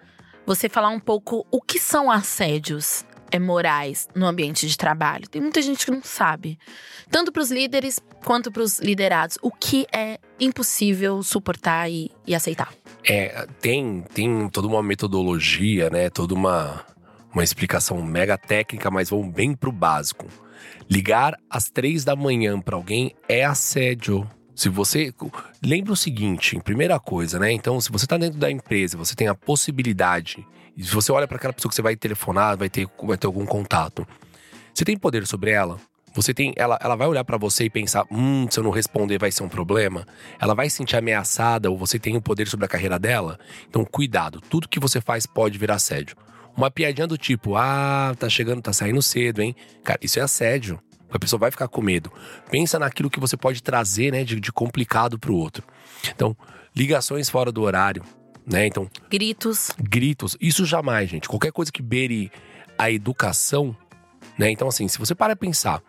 você falar um pouco o que são assédios é, morais no ambiente de trabalho. Tem muita gente que não sabe. Tanto para os líderes quanto para os liderados. O que é impossível suportar e, e aceitar. É, tem, tem toda uma metodologia, né? Toda uma, uma explicação mega técnica, mas vamos bem pro básico. Ligar às três da manhã para alguém é assédio. Se você. Lembra o seguinte, primeira coisa, né? Então, se você está dentro da empresa, você tem a possibilidade se você olha para aquela pessoa que você vai telefonar, vai ter, vai ter algum contato, você tem poder sobre ela? Você tem, ela, ela vai olhar para você e pensar, hum, se eu não responder vai ser um problema. Ela vai se sentir ameaçada ou você tem o poder sobre a carreira dela. Então, cuidado. Tudo que você faz pode virar assédio. Uma piadinha do tipo, ah, tá chegando, tá saindo cedo, hein? Cara, isso é assédio. A pessoa vai ficar com medo. Pensa naquilo que você pode trazer, né, de, de complicado pro outro. Então, ligações fora do horário, né? Então. Gritos. Gritos. Isso jamais, gente. Qualquer coisa que beire a educação, né? Então, assim, se você para pensar,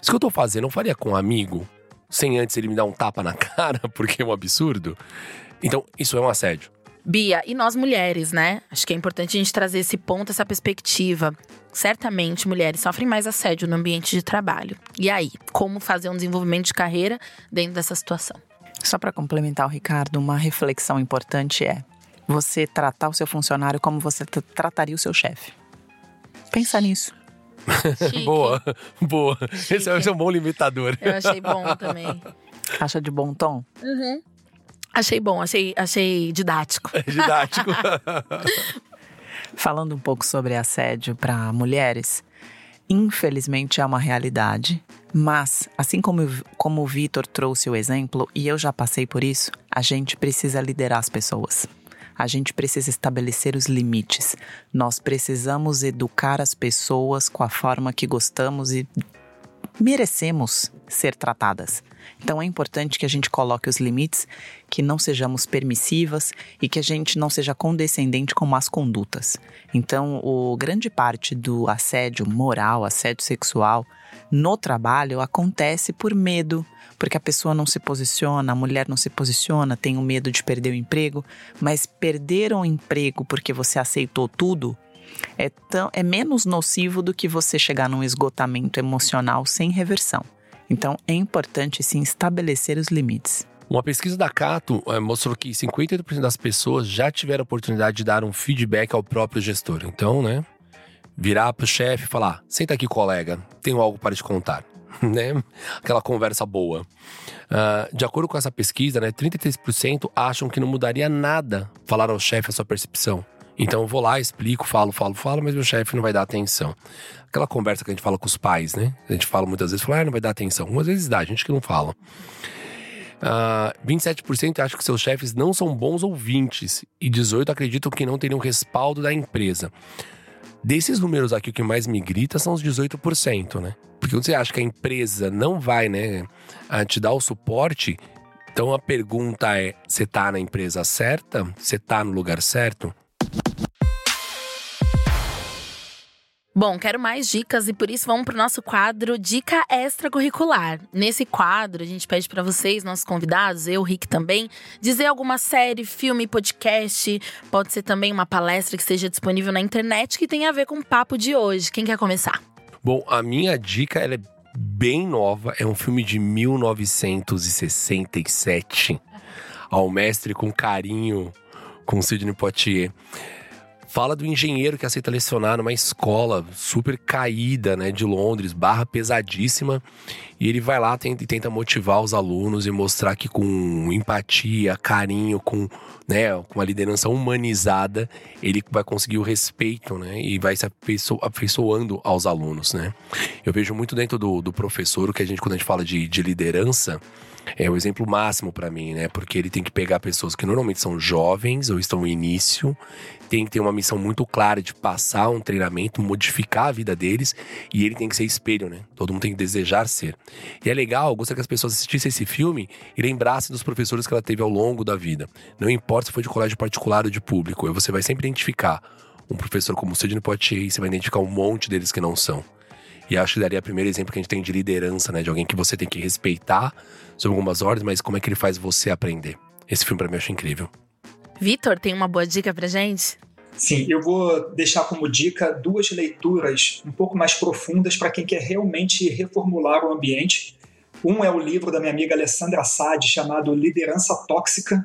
isso que eu tô fazendo, eu faria com um amigo, sem antes ele me dar um tapa na <laughs> cara, porque é um absurdo. Então, isso é um assédio. Bia, e nós mulheres, né? Acho que é importante a gente trazer esse ponto, essa perspectiva. Certamente, mulheres sofrem mais assédio no ambiente de trabalho. E aí, como fazer um desenvolvimento de carreira dentro dessa situação? Só para complementar o Ricardo, uma reflexão importante é: você tratar o seu funcionário como você trataria o seu chefe. Pensa nisso. <laughs> boa, boa. Esse é, esse é um bom limitador. Eu achei bom também. Acha de bom tom? Uhum. Achei bom, achei, achei didático. É didático. <laughs> Falando um pouco sobre assédio para mulheres, infelizmente é uma realidade, mas assim como, como o Vitor trouxe o exemplo, e eu já passei por isso, a gente precisa liderar as pessoas a gente precisa estabelecer os limites. Nós precisamos educar as pessoas com a forma que gostamos e merecemos ser tratadas. Então é importante que a gente coloque os limites, que não sejamos permissivas e que a gente não seja condescendente com más condutas. Então, o grande parte do assédio moral, assédio sexual no trabalho acontece por medo, porque a pessoa não se posiciona, a mulher não se posiciona, tem o medo de perder o emprego, mas perder o emprego porque você aceitou tudo é, tão, é menos nocivo do que você chegar num esgotamento emocional sem reversão. Então é importante sim estabelecer os limites. Uma pesquisa da Cato é, mostrou que 58% das pessoas já tiveram a oportunidade de dar um feedback ao próprio gestor. Então, né, virar para o chefe e falar: senta aqui, colega, tenho algo para te contar. <laughs> né? Aquela conversa boa. Uh, de acordo com essa pesquisa, né, 33% acham que não mudaria nada falar ao chefe a sua percepção. Então eu vou lá, explico, falo, falo, falo, mas meu chefe não vai dar atenção. Aquela conversa que a gente fala com os pais, né? A gente fala muitas vezes, fala, ah, não vai dar atenção. Algumas vezes dá, a gente que não fala. Uh, 27% acham que seus chefes não são bons ouvintes e 18% acreditam que não teriam respaldo da empresa. Desses números aqui, o que mais me grita são os 18%, né? Porque quando você acha que a empresa não vai, né, te dar o suporte, então a pergunta é: você tá na empresa certa? Você tá no lugar certo? Bom, quero mais dicas e por isso vamos para o nosso quadro Dica Extracurricular. Nesse quadro, a gente pede para vocês, nossos convidados, eu, Rick também, dizer alguma série, filme, podcast, pode ser também uma palestra que esteja disponível na internet que tenha a ver com o papo de hoje. Quem quer começar? Bom, a minha dica é bem nova, é um filme de 1967. Ao mestre com carinho, com Sidney Poitier. Fala do engenheiro que aceita lecionar numa escola super caída, né, de Londres, barra pesadíssima, e ele vai lá e tenta motivar os alunos e mostrar que com empatia, carinho, com, né, com uma liderança humanizada, ele vai conseguir o respeito, né, e vai se afeiçoando aos alunos, né. Eu vejo muito dentro do, do professor, o que a gente, quando a gente fala de, de liderança, é o exemplo máximo para mim, né? Porque ele tem que pegar pessoas que normalmente são jovens ou estão no início, tem que ter uma missão muito clara de passar um treinamento, modificar a vida deles e ele tem que ser espelho, né? Todo mundo tem que desejar ser. E é legal, gostaria que as pessoas assistissem esse filme e lembrassem dos professores que ela teve ao longo da vida. Não importa se foi de colégio particular ou de público, você vai sempre identificar um professor como o Sidney Poitier e você vai identificar um monte deles que não são. E acho que daria o primeiro exemplo que a gente tem de liderança, né? De alguém que você tem que respeitar sobre algumas ordens, mas como é que ele faz você aprender. Esse filme para mim eu acho incrível. Vitor, tem uma boa dica pra gente? Sim, eu vou deixar como dica duas leituras um pouco mais profundas para quem quer realmente reformular o ambiente. Um é o livro da minha amiga Alessandra Sade, chamado Liderança Tóxica,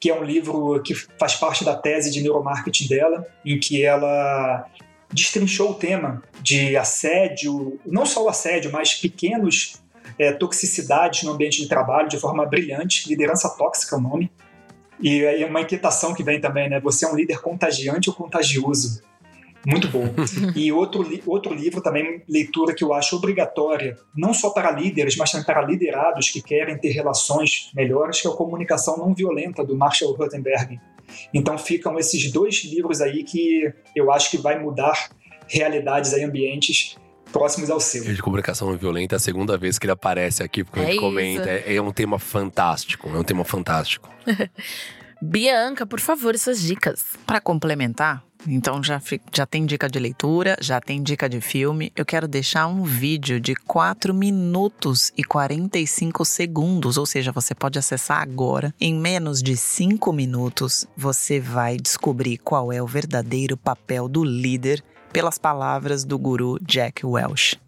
que é um livro que faz parte da tese de neuromarketing dela, em que ela destrinchou o tema de assédio, não só o assédio, mas pequenos é, toxicidades no ambiente de trabalho de forma brilhante. Liderança tóxica é o nome. E aí é uma inquietação que vem também, né? Você é um líder contagiante ou contagioso? Muito bom. <laughs> e outro, outro livro também, leitura que eu acho obrigatória, não só para líderes, mas também para liderados que querem ter relações melhores, que é a Comunicação Não Violenta, do Marshall Rosenberg. Então ficam esses dois livros aí que eu acho que vai mudar realidades e ambientes próximos ao seu. De comunicação não violenta é a segunda vez que ele aparece aqui, porque é a gente comenta. É, é um tema fantástico, é um tema fantástico. <laughs> Bianca, por favor, suas dicas. Para complementar, então já, já tem dica de leitura, já tem dica de filme. Eu quero deixar um vídeo de 4 minutos e 45 segundos, ou seja, você pode acessar agora. Em menos de 5 minutos, você vai descobrir qual é o verdadeiro papel do líder pelas palavras do guru Jack Welch.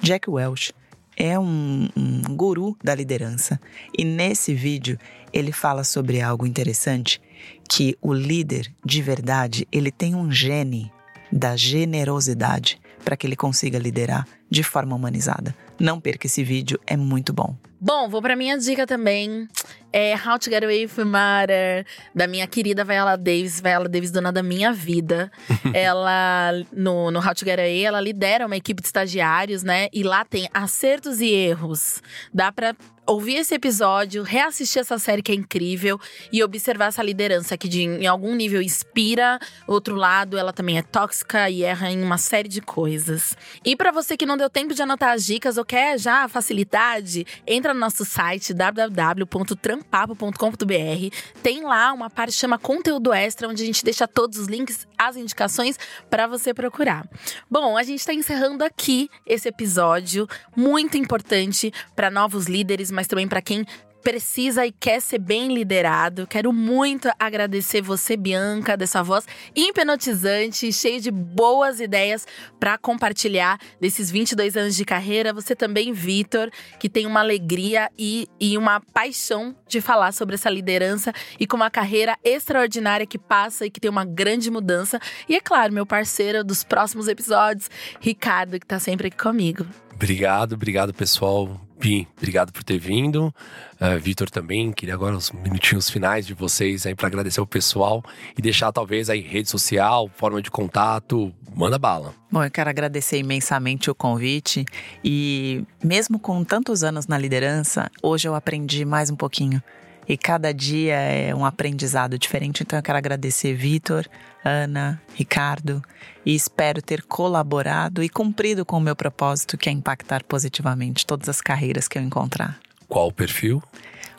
Jack Welch é um, um guru da liderança e nesse vídeo ele fala sobre algo interessante que o líder de verdade ele tem um gene da generosidade para que ele consiga liderar de forma humanizada. Não perca esse vídeo, é muito bom. Bom, vou para minha dica também. É How to Get Away with Murder, da minha querida Viola Davis. Viola Davis, dona da minha vida. <laughs> ela, no, no How to Get Away, ela lidera uma equipe de estagiários, né? E lá tem acertos e erros. Dá pra ouvir esse episódio, reassistir essa série que é incrível e observar essa liderança que de, em algum nível inspira, outro lado ela também é tóxica e erra em uma série de coisas. E para você que não deu tempo de anotar as dicas ou quer já facilidade, entra no nosso site www.trampapo.com.br. Tem lá uma parte que chama conteúdo extra onde a gente deixa todos os links, as indicações para você procurar. Bom, a gente está encerrando aqui esse episódio muito importante para novos líderes mas também para quem precisa e quer ser bem liderado. Quero muito agradecer você, Bianca, dessa voz hipnotizante, cheia de boas ideias para compartilhar desses 22 anos de carreira. Você também, Vitor, que tem uma alegria e, e uma paixão de falar sobre essa liderança e com uma carreira extraordinária que passa e que tem uma grande mudança. E é claro, meu parceiro dos próximos episódios, Ricardo, que está sempre aqui comigo. Obrigado, obrigado pessoal. Bi, obrigado por ter vindo. Uh, Vitor também, queria agora os minutinhos finais de vocês aí para agradecer o pessoal e deixar talvez aí rede social, forma de contato, manda bala. Bom, eu quero agradecer imensamente o convite e mesmo com tantos anos na liderança, hoje eu aprendi mais um pouquinho. E cada dia é um aprendizado diferente, então eu quero agradecer Vitor, Ana, Ricardo e espero ter colaborado e cumprido com o meu propósito, que é impactar positivamente todas as carreiras que eu encontrar. Qual o perfil?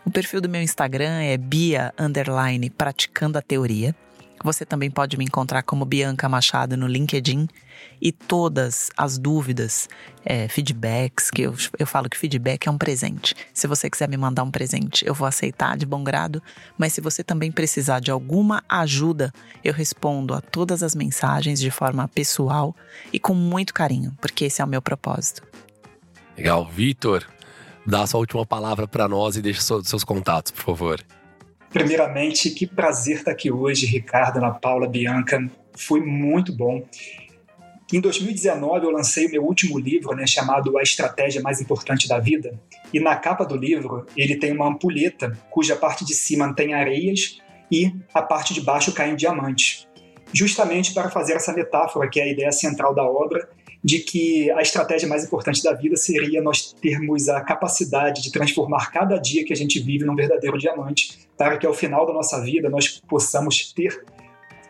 O perfil do meu Instagram é Bia Underline Praticando a Teoria. Você também pode me encontrar como Bianca Machado no LinkedIn e todas as dúvidas, é, feedbacks, que eu, eu falo que feedback é um presente. Se você quiser me mandar um presente, eu vou aceitar de bom grado, mas se você também precisar de alguma ajuda, eu respondo a todas as mensagens de forma pessoal e com muito carinho, porque esse é o meu propósito. Legal. Vitor, dá a sua última palavra para nós e deixa seus contatos, por favor. Primeiramente, que prazer estar aqui hoje, Ricardo, Ana Paula, Bianca. Foi muito bom. Em 2019, eu lancei o meu último livro, né, chamado A Estratégia Mais Importante da Vida. E na capa do livro, ele tem uma ampulheta, cuja parte de cima tem areias e a parte de baixo cai em diamantes. Justamente para fazer essa metáfora, que é a ideia central da obra, de que a estratégia mais importante da vida seria nós termos a capacidade de transformar cada dia que a gente vive num verdadeiro diamante, para que ao final da nossa vida nós possamos ter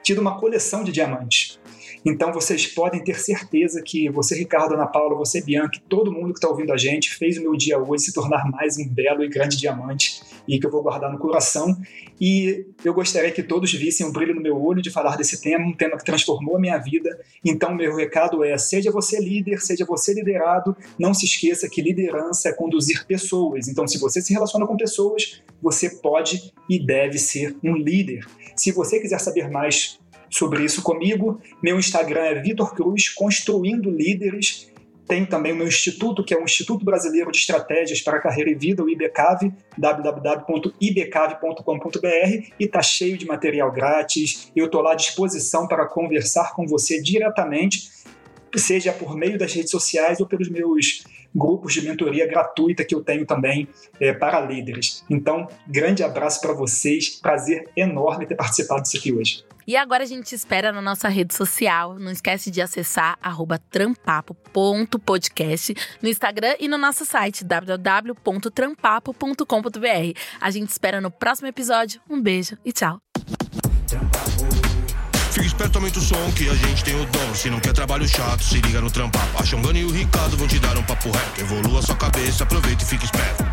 tido uma coleção de diamantes. Então vocês podem ter certeza que você, Ricardo, Ana Paula, você, Bianca, todo mundo que está ouvindo a gente fez o meu dia hoje se tornar mais um belo e grande diamante e que eu vou guardar no coração. E eu gostaria que todos vissem o brilho no meu olho de falar desse tema, um tema que transformou a minha vida. Então, meu recado é: seja você líder, seja você liderado, não se esqueça que liderança é conduzir pessoas. Então, se você se relaciona com pessoas, você pode e deve ser um líder. Se você quiser saber mais sobre isso comigo. Meu Instagram é Vitor Cruz, Construindo Líderes. Tem também o meu instituto, que é o Instituto Brasileiro de Estratégias para a Carreira e Vida, o IBCAV, www.ibcave.com.br, e está cheio de material grátis. Eu estou lá à disposição para conversar com você diretamente, seja por meio das redes sociais ou pelos meus grupos de mentoria gratuita que eu tenho também é, para líderes. Então, grande abraço para vocês, prazer enorme ter participado disso aqui hoje. E agora a gente espera na nossa rede social. Não esquece de acessar trampapo.podcast no Instagram e no nosso site www.trampapo.com.br. A gente espera no próximo episódio. Um beijo e tchau. Esperto, aumenta o som que a gente tem o dom. Se não quer trabalho chato, se liga no trampapo. A Xongana e o Ricardo vão te dar um papo reto. Evolua sua cabeça, aproveita e fica esperto.